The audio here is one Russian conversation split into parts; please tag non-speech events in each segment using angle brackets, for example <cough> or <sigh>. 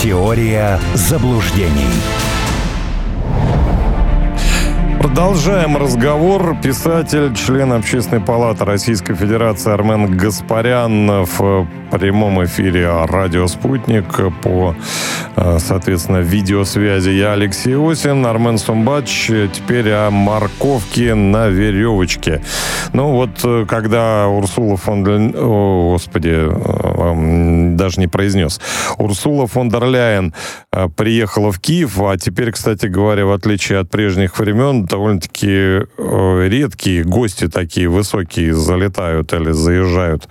Теория заблуждений. Продолжаем разговор. Писатель, член Общественной палаты Российской Федерации Армен Гаспарян в прямом эфире «Радио Спутник» по, э, соответственно, видеосвязи. Я Алексей Осин, Армен Сумбач. Теперь о морковке на веревочке. Ну вот, э, когда Урсула фон. О, господи, э, даже не произнес. Урсула фон дер Ляйен приехала в Киев, а теперь, кстати говоря, в отличие от прежних времен, довольно-таки редкие гости такие высокие залетают или заезжают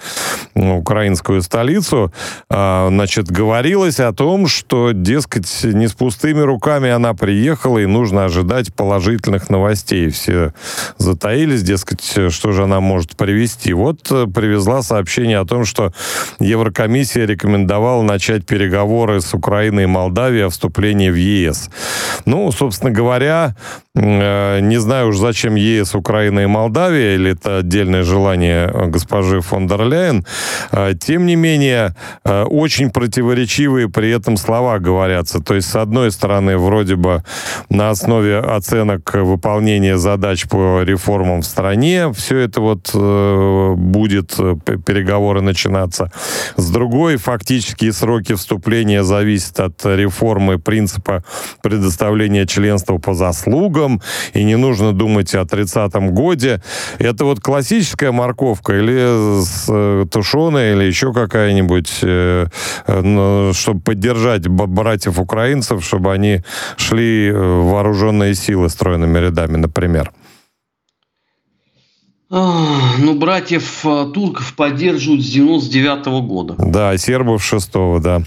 в украинскую столицу, а, значит, говорилось о том, что, дескать, не с пустыми руками она приехала, и нужно ожидать положительных новостей. Все затаились, дескать, что же она может привести. Вот э, привезла сообщение о том, что Еврокомиссия рекомендовала начать переговоры с Украиной и Молдавией о вступлении в ЕС. Ну, собственно говоря, э, не знаю уж, зачем ЕС, Украина и Молдавия, или это отдельное желание госпожи фон дер Ляйен. А, тем не менее, э, очень противоречивые при этом слова говорятся. То есть, с одной стороны, вроде бы на основе оценок выполнения задач по реформам в стране все это вот э, будет э, переговоры начинаться. С другой, фактически сроки вступления зависят от реформы принципа предоставления членства по заслугам, и не нужно думать о 30-м годе. Это вот классическая морковка или тушеная, или еще как какая-нибудь, э, э, ну, чтобы поддержать братьев украинцев, чтобы они шли э, вооруженные силы стройными рядами, например? Ну, братьев турков поддерживают с 99 -го года. Да, сербов 6 да.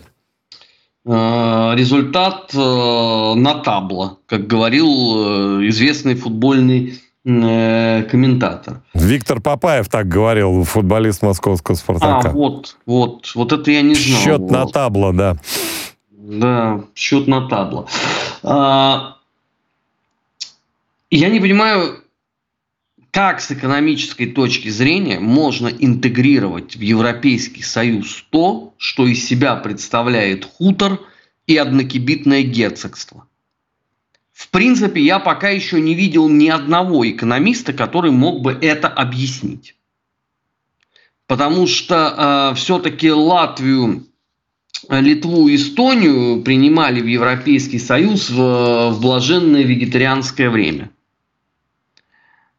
Результат на табло, как говорил известный футбольный комментатор. Виктор Папаев так говорил, футболист московского «Спартака». А, вот, вот, вот это я не знал. Счет вот. на табло, да. Да, счет на табло. А, я не понимаю, как с экономической точки зрения можно интегрировать в Европейский Союз то, что из себя представляет хутор и однокибитное герцогство. В принципе, я пока еще не видел ни одного экономиста, который мог бы это объяснить. Потому что э, все-таки Латвию, Литву и Эстонию принимали в Европейский Союз в, в блаженное вегетарианское время.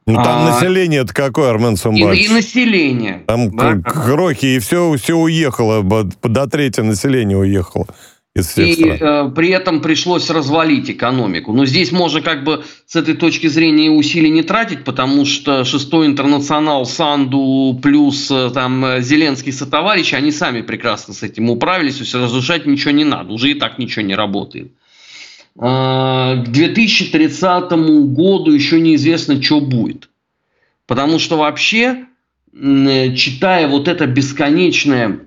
Ну, там а, население-то какое, Армен Сумбач? И, и население. Там да? крохи, и все, все уехало, до трети населения уехало из всех и стран. Э, при этом пришлось развалить экономику. Но здесь можно как бы с этой точки зрения усилий не тратить, потому что шестой интернационал, Санду плюс э, там э, Зеленский со товарищи, они сами прекрасно с этим управились, то есть разрушать ничего не надо, уже и так ничего не работает. Э, к 2030 году еще неизвестно, что будет. Потому что вообще, читая вот это бесконечное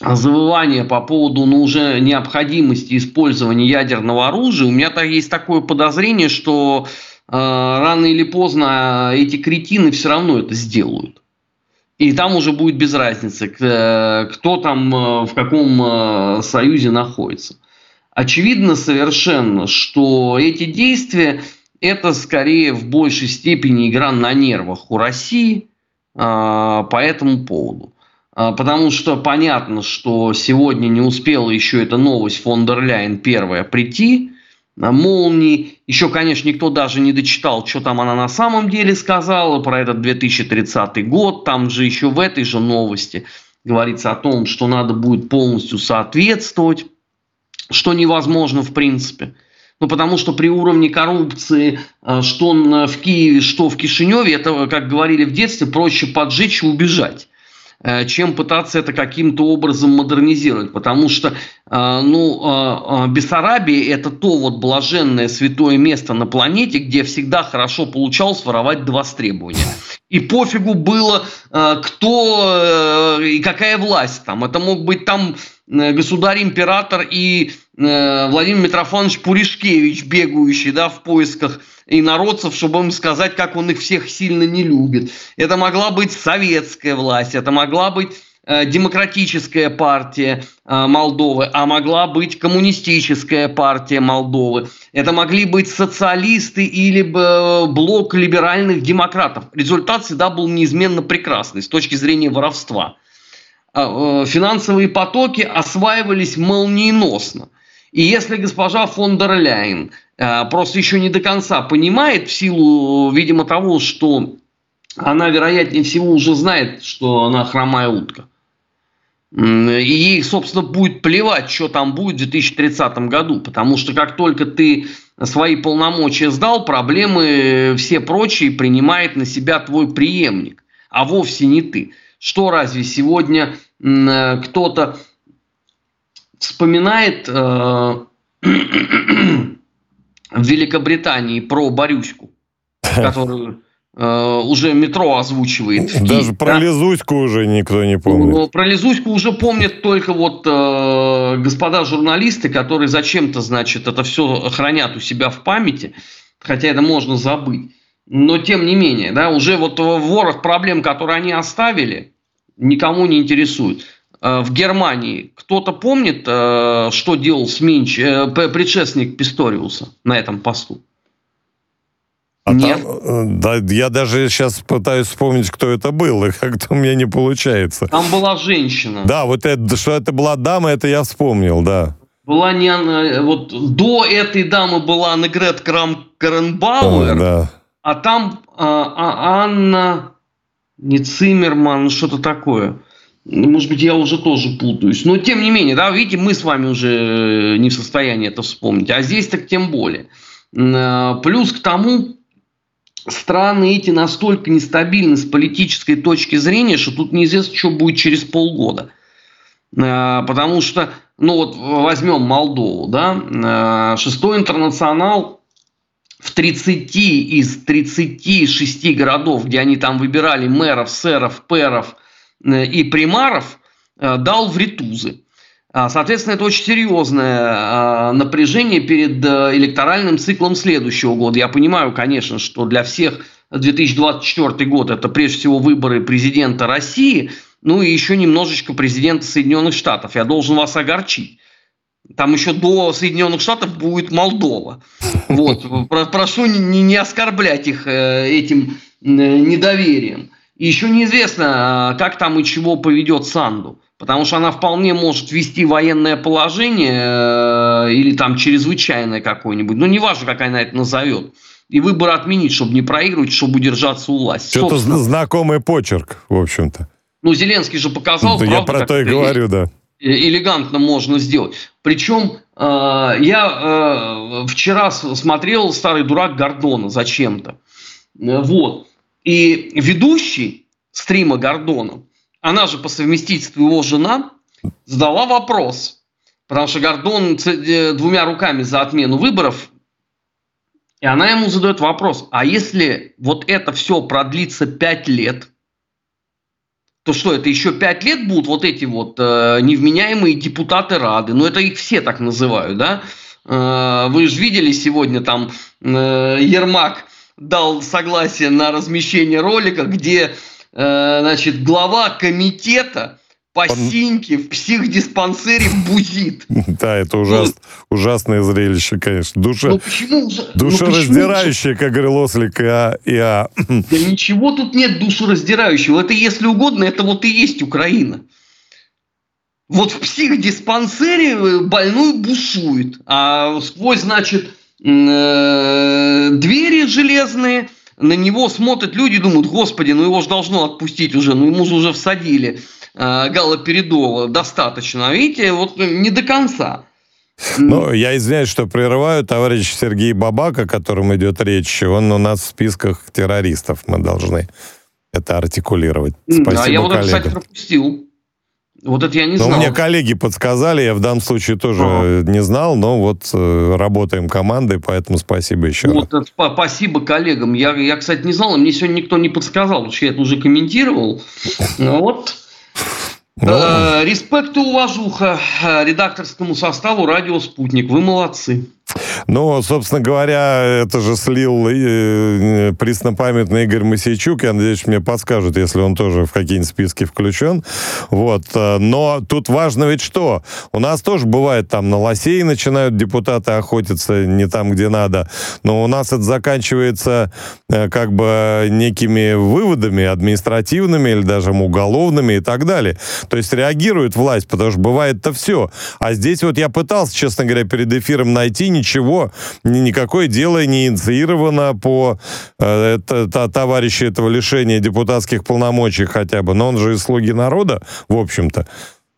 завывание по поводу ну, уже необходимости использования ядерного оружия, у меня так есть такое подозрение, что э, рано или поздно эти кретины все равно это сделают. И там уже будет без разницы, кто там э, в каком э, союзе находится. Очевидно совершенно, что эти действия это скорее в большей степени игра на нервах у России э, по этому поводу. А, потому что понятно, что сегодня не успела еще эта новость фон дер Ляйен первая прийти, а, молнии. Еще, конечно, никто даже не дочитал, что там она на самом деле сказала про этот 2030 год. Там же еще в этой же новости говорится о том, что надо будет полностью соответствовать, что невозможно в принципе. Ну, потому что при уровне коррупции, а, что в Киеве, что в Кишиневе, это, как говорили в детстве, проще поджечь и убежать. Э, чем пытаться это каким-то образом модернизировать. Потому что э, ну, э, Бессарабия – это то вот блаженное святое место на планете, где всегда хорошо получалось воровать два востребования. И пофигу было, кто и какая власть там. Это мог быть там государь-император и Владимир Митрофанович Пуришкевич, бегающий да, в поисках инородцев, чтобы им сказать, как он их всех сильно не любит. Это могла быть советская власть, это могла быть э, демократическая партия э, Молдовы, а могла быть коммунистическая партия Молдовы. Это могли быть социалисты или блок либеральных демократов. Результат всегда был неизменно прекрасный с точки зрения воровства. Финансовые потоки осваивались молниеносно. И если госпожа фон дер Ляйен просто еще не до конца понимает в силу, видимо, того, что она, вероятнее всего, уже знает, что она хромая утка. И ей, собственно, будет плевать, что там будет в 2030 году, потому что как только ты свои полномочия сдал, проблемы все прочие принимает на себя твой преемник, а вовсе не ты. Что разве сегодня кто-то вспоминает э, <clears throat> в Великобритании про Борюську, которую Э, уже метро озвучивает. <laughs> Даже про да? Лизуську уже никто не помнит. Ну, про Лизуську уже помнят только вот э, господа журналисты, которые зачем-то, значит, это все хранят у себя в памяти, хотя это можно забыть. Но тем не менее, да, уже вот ворох проблем, которые они оставили, никому не интересует. Э, в Германии кто-то помнит, э, что делал сменч, предшественник Писториуса на этом посту? А Нет. Там, э, да, я даже сейчас пытаюсь вспомнить, кто это был, <laughs> и как-то у меня не получается. Там была женщина. Да, вот это, что это была дама, это я вспомнил, да. Была не она, вот до этой дамы была Негрет Крам Каренбауэр, да. а там а, а, Анна, не Циммерман, что-то такое. Может быть, я уже тоже путаюсь. Но тем не менее, да, видите, мы с вами уже не в состоянии это вспомнить. А здесь так тем более. Э, плюс к тому, страны эти настолько нестабильны с политической точки зрения, что тут неизвестно, что будет через полгода. Э, потому что, ну вот возьмем Молдову, да, э, шестой интернационал в 30 из 36 городов, где они там выбирали мэров, сэров, пэров э, и примаров, дал в ритузы. А, соответственно, это очень серьезное а, напряжение перед э, электоральным циклом следующего года. Я понимаю, конечно, что для всех 2024 год это прежде всего выборы президента России, ну и еще немножечко президента Соединенных Штатов. Я должен вас огорчить. Там еще до Соединенных Штатов будет Молдова. Вот. Прошу не, не оскорблять их э, этим э, недоверием. И еще неизвестно, а, как там и чего поведет Санду. Потому что она вполне может вести военное положение э, или там чрезвычайное какое-нибудь. Ну, неважно, как она это назовет. И выбор отменить, чтобы не проигрывать, чтобы удержаться у власти. Что-то знакомый почерк, в общем-то. Ну, Зеленский же показал, да, правда, Я про то и говорю, да. Элегантно можно сделать. Причем э, я э, вчера смотрел «Старый дурак» Гордона зачем-то. Э, вот. И ведущий стрима Гордона, она же по совместительству его жена, задала вопрос, потому что Гордон э, двумя руками за отмену выборов, и она ему задает вопрос, а если вот это все продлится пять лет, то что, это еще пять лет будут вот эти вот э, невменяемые депутаты Рады, ну это их все так называют, да? Э, вы же видели сегодня там э, Ермак дал согласие на размещение ролика, где Э, значит, глава комитета по синьке в психдиспансере бузит. <laughs> Да, это ужас, ну, ужасное зрелище, конечно. Душа, ну, почему, душераздирающее, ну, как говорил Ослик и а, и а. <laughs> Да ничего тут нет душераздирающего. Это, если угодно, это вот и есть Украина. Вот в психдиспансере больной бушует, а сквозь, значит, э, двери железные – на него смотрят люди и думают, господи, ну его же должно отпустить уже, ну ему же уже всадили э, галоперидола достаточно. Видите, вот не до конца. Ну, я извиняюсь, что прерываю. Товарищ Сергей Бабак, о котором идет речь, он у нас в списках террористов. Мы должны это артикулировать. Спасибо, а я вот это, кстати, пропустил. Вот это я не ну, знал. Мне коллеги подсказали, я в данном случае тоже ага. не знал, но вот э, работаем командой, поэтому спасибо еще вот, раз. Это, спасибо коллегам. Я, я, кстати, не знал, мне сегодня никто не подсказал, потому что я это уже комментировал. <laughs> Ну вот. Ну. Э, респект и уважуха редакторскому составу «Радио Спутник». Вы молодцы. Ну, собственно говоря, это же слил э, преснопамятный Игорь Масейчук. Я надеюсь, мне подскажут, если он тоже в какие-нибудь списки включен. Вот. Э, но тут важно ведь что? У нас тоже бывает там на лосей начинают депутаты охотиться не там, где надо. Но у нас это заканчивается э, как бы некими выводами административными или даже уголовными и так далее. То есть реагирует власть, потому что бывает-то все. А здесь вот я пытался, честно говоря, перед эфиром найти ничего, никакое дело не инициировано по э, это, товарищу этого лишения депутатских полномочий хотя бы, но он же из «Слуги народа», в общем-то.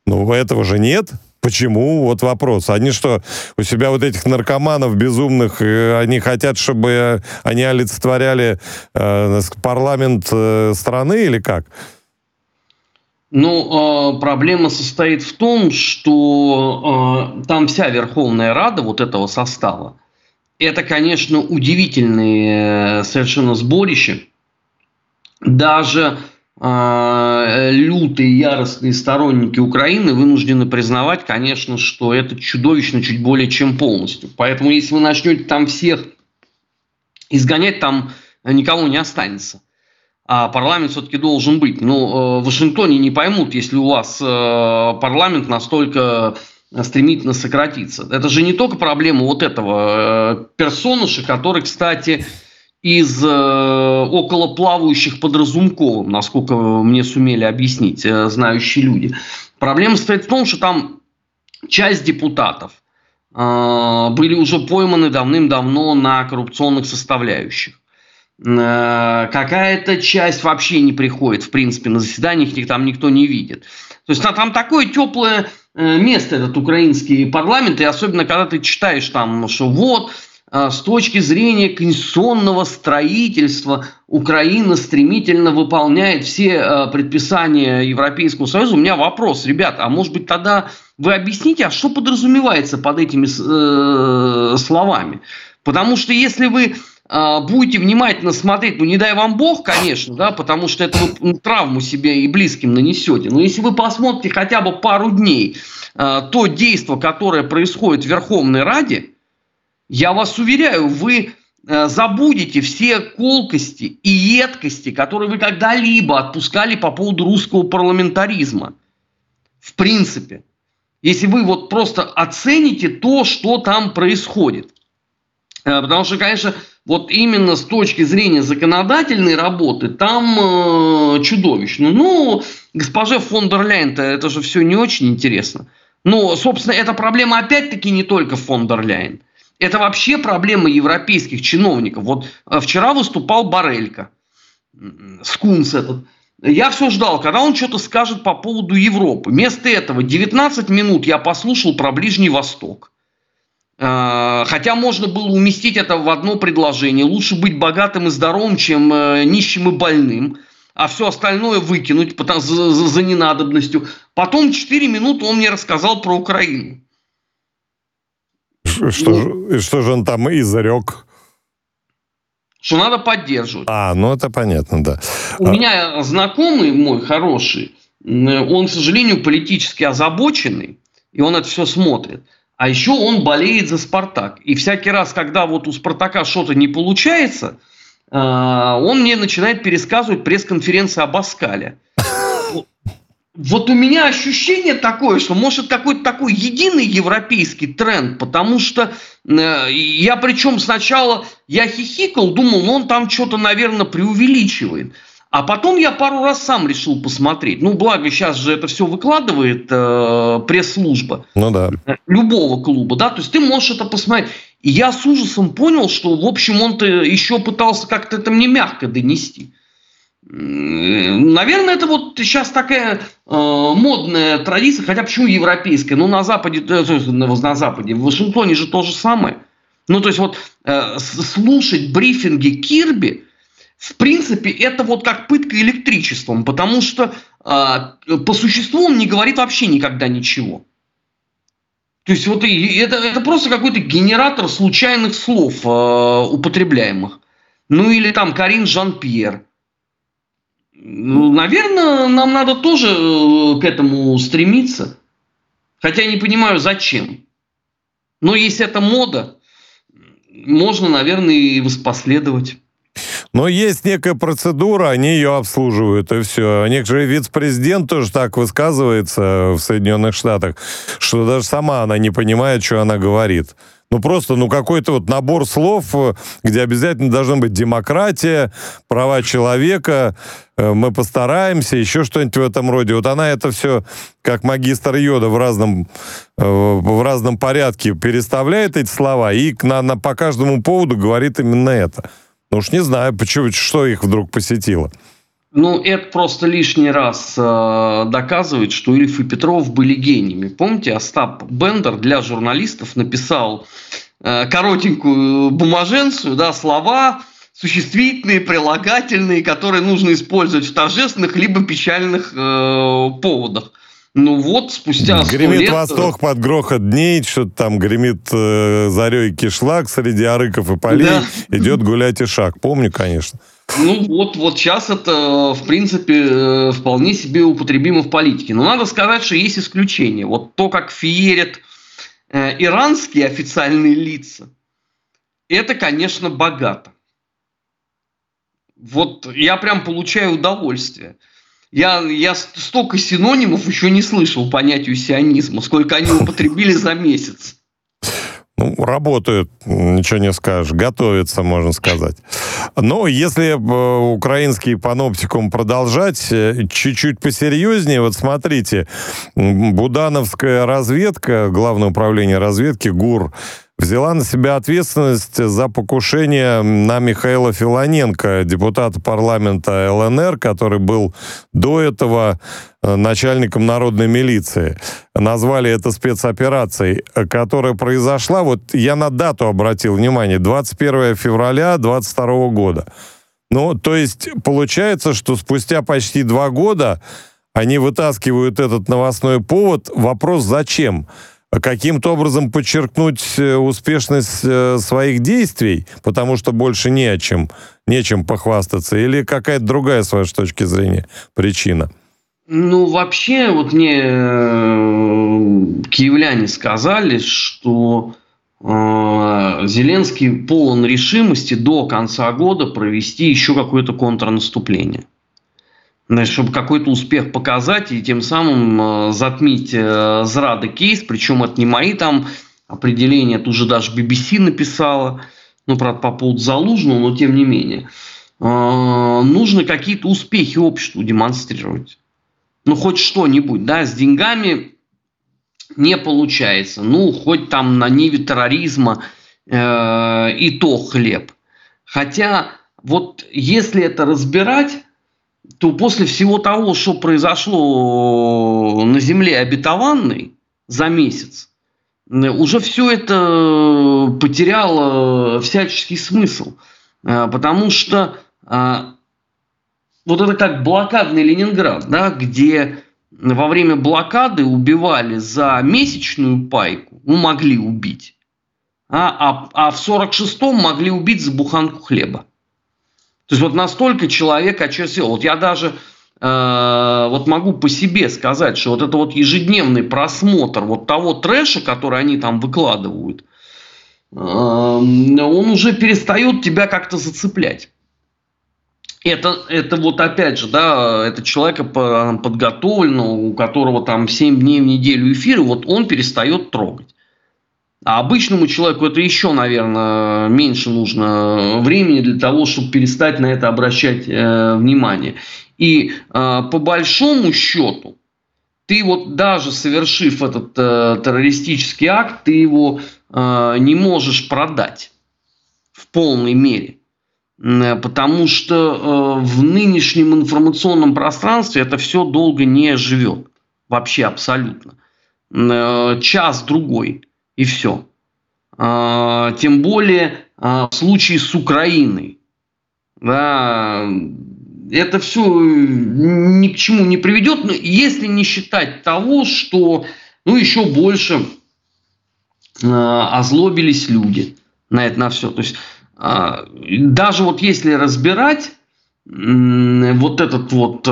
Ну, этого же нет. Почему? Вот вопрос. Они что, у себя вот этих наркоманов безумных, э, они хотят, чтобы они олицетворяли э, парламент э, страны или как? Ну, э, проблема состоит в том, что э, там вся Верховная Рада вот этого состава, это, конечно, удивительные э, совершенно сборища. Даже э, лютые, яростные сторонники Украины вынуждены признавать, конечно, что это чудовищно чуть более чем полностью. Поэтому, если вы начнете там всех изгонять, там никого не останется а парламент все-таки должен быть. Ну, э, в Вашингтоне не поймут, если у вас э, парламент настолько стремительно сократится. Это же не только проблема вот этого э, персонажа, который, кстати, из околоплавающих под Разумковым, насколько мне сумели объяснить знающие люди. Проблема стоит в том, что там часть депутатов были уже пойманы давным-давно на коррупционных составляющих. Э, какая-то часть вообще не приходит, в принципе, на заседаниях, их там никто не видит. То есть там такое теплое э, место, этот украинский парламент, и особенно когда ты читаешь там, что вот, э, с точки зрения конституционного строительства Украина стремительно выполняет все предписания Европейского Союза. У меня вопрос, ребята, а может быть тогда вы объясните, а что подразумевается под этими э, словами? Потому что если вы будете внимательно смотреть, ну не дай вам бог, конечно, да, потому что это вы ну, травму себе и близким нанесете. Но если вы посмотрите хотя бы пару дней э, то действие, которое происходит в Верховной Раде, я вас уверяю, вы э, забудете все колкости и едкости, которые вы когда-либо отпускали по поводу русского парламентаризма. В принципе. Если вы вот просто оцените то, что там происходит. Э, потому что, конечно, вот именно с точки зрения законодательной работы там э, чудовищно. Ну, госпоже фон дер Ляйн, это же все не очень интересно. Но, собственно, эта проблема опять-таки не только фон дер Ляйн. Это вообще проблема европейских чиновников. Вот э, вчера выступал Барелька, скунс этот. Я все ждал, когда он что-то скажет по поводу Европы. Вместо этого 19 минут я послушал про Ближний Восток. Хотя можно было уместить это в одно предложение. Лучше быть богатым и здоровым, чем э, нищим и больным. А все остальное выкинуть за, за, за ненадобностью. Потом 4 минуты он мне рассказал про Украину. Что, ну, что же он там изрек? Что надо поддерживать. А, ну это понятно, да. У а... меня знакомый мой хороший, он, к сожалению, политически озабоченный, и он это все смотрит. А еще он болеет за «Спартак». И всякий раз, когда вот у «Спартака» что-то не получается, а, он мне начинает пересказывать пресс-конференции об Аскале. Вот у меня ощущение такое, что может какой-то такой единый европейский тренд, потому что э, я причем сначала я хихикал, думал, ну он там что-то, наверное, преувеличивает. А потом я пару раз сам решил посмотреть. Ну, благо, сейчас же это все выкладывает э, пресс-служба. Ну да. Любого клуба, да. То есть ты можешь это посмотреть. И я с ужасом понял, что, в общем, он-то еще пытался как-то это мне мягко донести. Наверное, это вот сейчас такая э, модная традиция, хотя почему европейская? Ну, на Западе, э, на Западе, в Вашингтоне же то же самое. Ну, то есть вот э, слушать брифинги Кирби, в принципе, это вот как пытка электричеством, потому что э, по существу он не говорит вообще никогда ничего. То есть вот это, это просто какой-то генератор случайных слов э, употребляемых. Ну или там Карин Жан-Пьер. Ну, наверное, нам надо тоже э, к этому стремиться. Хотя я не понимаю, зачем. Но если это мода, можно, наверное, и воспоследовать. Но есть некая процедура, они ее обслуживают, и все. Некоторый вице-президент тоже так высказывается в Соединенных Штатах, что даже сама она не понимает, что она говорит. Ну, просто, ну, какой-то вот набор слов, где обязательно должна быть демократия, права человека, э, мы постараемся, еще что-нибудь в этом роде. Вот она это все, как магистр Йода, в разном, э, в разном порядке переставляет эти слова и на, на, по каждому поводу говорит именно это. Ну уж не знаю, почему, что их вдруг посетило. Ну, это просто лишний раз э, доказывает, что Ильф и Петров были гениями. Помните, Остап Бендер для журналистов написал э, коротенькую бумаженцию, да, слова, существительные, прилагательные, которые нужно использовать в торжественных либо печальных э, поводах. Ну вот, спустя Гремит лет... Восток под грохот дней, что-то там гремит э, зарей кишлак среди арыков и полей. Да. Идет гулять и шаг. Помню, конечно. Ну вот, вот сейчас это, в принципе, э, вполне себе употребимо в политике. Но надо сказать, что есть исключения. Вот то, как феерят э, иранские официальные лица, это, конечно, богато. Вот я прям получаю удовольствие. Я, я столько синонимов еще не слышал понятию сионизма, сколько они употребили за месяц. Ну, работают, ничего не скажешь, готовятся, можно сказать. Но если э, украинский паноптикум продолжать, э, чуть-чуть посерьезнее, вот смотрите, Будановская разведка, Главное управление разведки, ГУР, взяла на себя ответственность за покушение на Михаила Филоненко, депутата парламента ЛНР, который был до этого э, начальником народной милиции. Назвали это спецоперацией, которая произошла, вот я на дату обратил внимание, 21 февраля 22 года. Ну, то есть получается, что спустя почти два года они вытаскивают этот новостной повод. Вопрос зачем? Каким-то образом подчеркнуть э, успешность э, своих действий, потому что больше не о чем, нечем похвастаться, или какая-то другая, с вашей точки зрения, причина? Ну, вообще, вот мне э, киевляне сказали, что Зеленский полон решимости до конца года провести еще какое-то контрнаступление значит, чтобы какой-то успех показать и тем самым э, затмить э, зрады кейс, причем это не мои там определения, тут уже даже BBC написала, ну, правда, по поводу Залужного, но тем не менее. Э, нужно какие-то успехи обществу демонстрировать. Ну, хоть что-нибудь, да, с деньгами не получается. Ну, хоть там на ниве терроризма э, и то хлеб. Хотя, вот если это разбирать, то после всего того, что произошло на земле обетованной за месяц, уже все это потеряло всяческий смысл. А, потому что вот это как блокадный Ленинград, да, где во время блокады убивали за месячную пайку, ну, могли убить, а, а, а в 46-м могли убить за буханку хлеба. То есть вот настолько человек очерствел. Вот я даже э, вот могу по себе сказать, что вот это вот ежедневный просмотр вот того трэша, который они там выкладывают, э, он уже перестает тебя как-то зацеплять. Это, это вот опять же, да, это человека подготовленного, у которого там 7 дней в неделю эфира, вот он перестает трогать. А обычному человеку это еще, наверное, меньше нужно времени для того, чтобы перестать на это обращать э, внимание. И э, по большому счету, ты вот даже совершив этот э, террористический акт, ты его э, не можешь продать в полной мере. Потому что э, в нынешнем информационном пространстве это все долго не живет. Вообще абсолютно. Э, час-другой и все. А, тем более а, в случае с Украиной. Да, это все ни к чему не приведет, если не считать того, что ну, еще больше а, озлобились люди на это на все. То есть даже вот если разбирать вот этот вот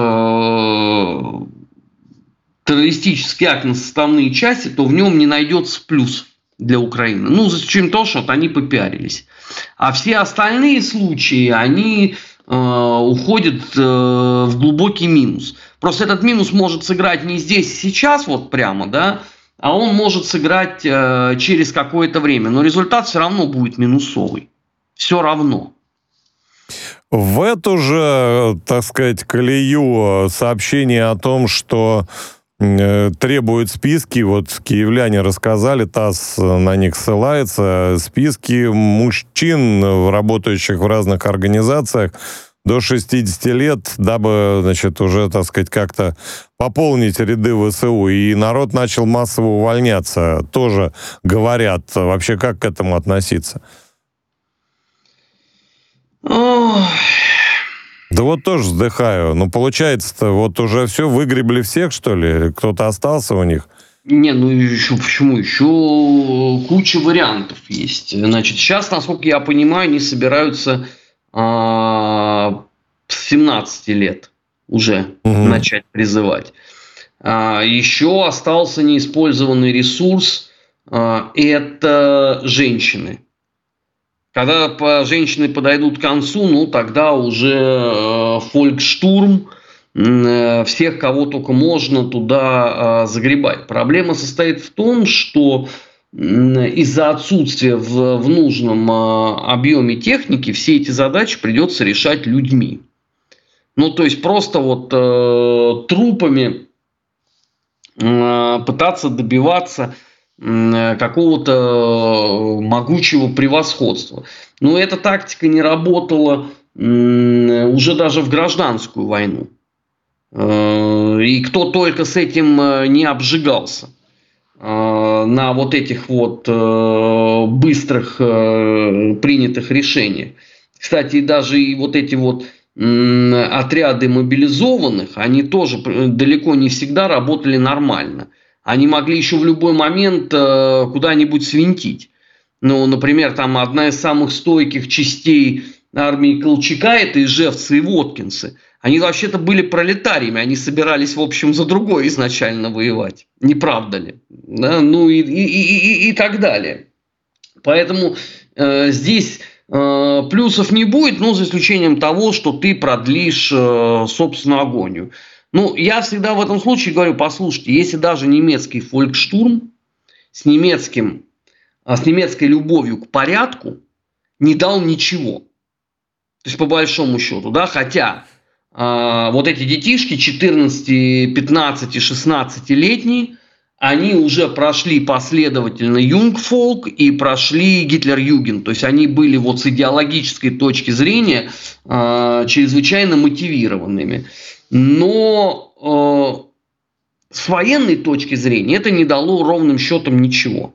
террористический акт на составные части, то в нем не найдется плюс для Украины. Ну, зачем то, что они попиарились. А все остальные случаи, они э, уходят э, в глубокий минус. Просто этот минус может сыграть не здесь сейчас, вот прямо, да, а он может сыграть э, через какое-то время. Но результат все равно будет минусовый. Все равно. В эту же, так сказать, колею сообщение о том, что Э, требуют списки, вот киевляне рассказали, ТАСС на них ссылается, списки мужчин, работающих в разных организациях, до 60 лет, дабы, значит, уже, так сказать, как-то пополнить ряды ВСУ. И народ начал массово увольняться. Тоже говорят. Вообще, как к этому относиться? Ох. Да вот тоже вздыхаю. Ну, получается-то, вот уже все, выгребли всех, что ли? Кто-то остался у них? Не, ну еще почему? Еще куча вариантов есть. Значит, сейчас, насколько я понимаю, они собираются а, с 17 лет уже угу. начать призывать. А, еще остался неиспользованный ресурс а, это женщины. Когда женщины подойдут к концу, ну тогда уже э, фолькштурм, э, всех, кого только можно туда э, загребать. Проблема состоит в том, что из-за отсутствия в, в нужном объеме техники все эти задачи придется решать людьми. Ну, то есть просто вот э, трупами э, пытаться добиваться Э, какого-то э, могучего превосходства. Но эта тактика не работала уже даже в гражданскую войну. Э, и кто только с этим не обжигался на вот этих вот быстрых принятых решениях. Кстати, даже и вот эти вот отряды мобилизованных, они тоже далеко не всегда работали нормально – они могли еще в любой момент э, куда-нибудь свинтить. Ну, например, там одна из самых стойких частей армии Колчака – это ижевцы и воткинцы. Они вообще-то были пролетариями, они собирались, в общем, за другое изначально воевать. Не правда ли? Да? Ну и, и, и, и так далее. Поэтому э, здесь э, плюсов не будет, ну, за исключением того, что ты продлишь, э, собственно, агонию. Ну, я всегда в этом случае говорю, послушайте, если даже немецкий фолькштурм с немецким, а, с немецкой любовью к порядку не дал ничего. То есть, по большому счету, да, хотя э, вот эти детишки 14, 15, 16-летние, они уже прошли последовательно Юнгфолк и прошли Гитлер-Юген. То есть они были вот с идеологической точки зрения э, чрезвычайно мотивированными. Но э, с военной точки зрения это не дало ровным счетом ничего.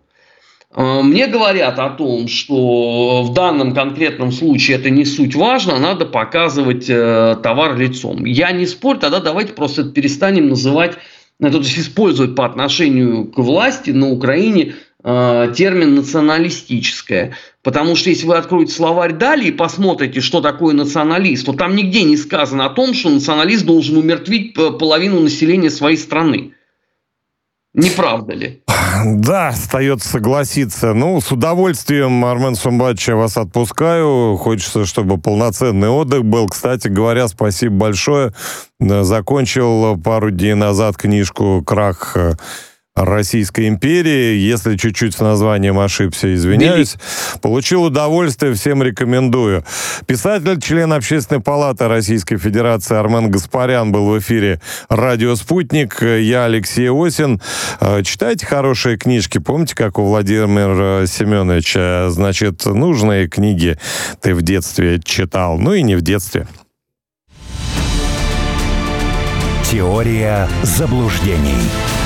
Э, мне говорят о том, что в данном конкретном случае это не суть важно, надо показывать э, товар лицом. Я не спорю, тогда давайте просто перестанем называть, э, то есть использовать по отношению к власти на Украине э, термин националистическое. Потому что если вы откроете словарь далее и посмотрите, что такое националист, то там нигде не сказано о том, что националист должен умертвить половину населения своей страны. Не правда ли? <laughs> Да, остается согласиться. Ну, с удовольствием, Армен Сумбатович, я вас отпускаю. Хочется, чтобы полноценный отдых был. Кстати говоря, спасибо большое. Закончил пару дней назад книжку «Крах Российской империи. Если чуть-чуть с названием ошибся, извиняюсь. Получил удовольствие, всем рекомендую. Писатель, член Общественной палаты Российской Федерации Армен Гаспарян был в эфире «Радио Спутник». Я Алексей Осин. Э, читайте хорошие книжки. Помните, как у Владимира Семеновича, значит, нужные книги ты в детстве читал. Ну и не в детстве. Теория заблуждений.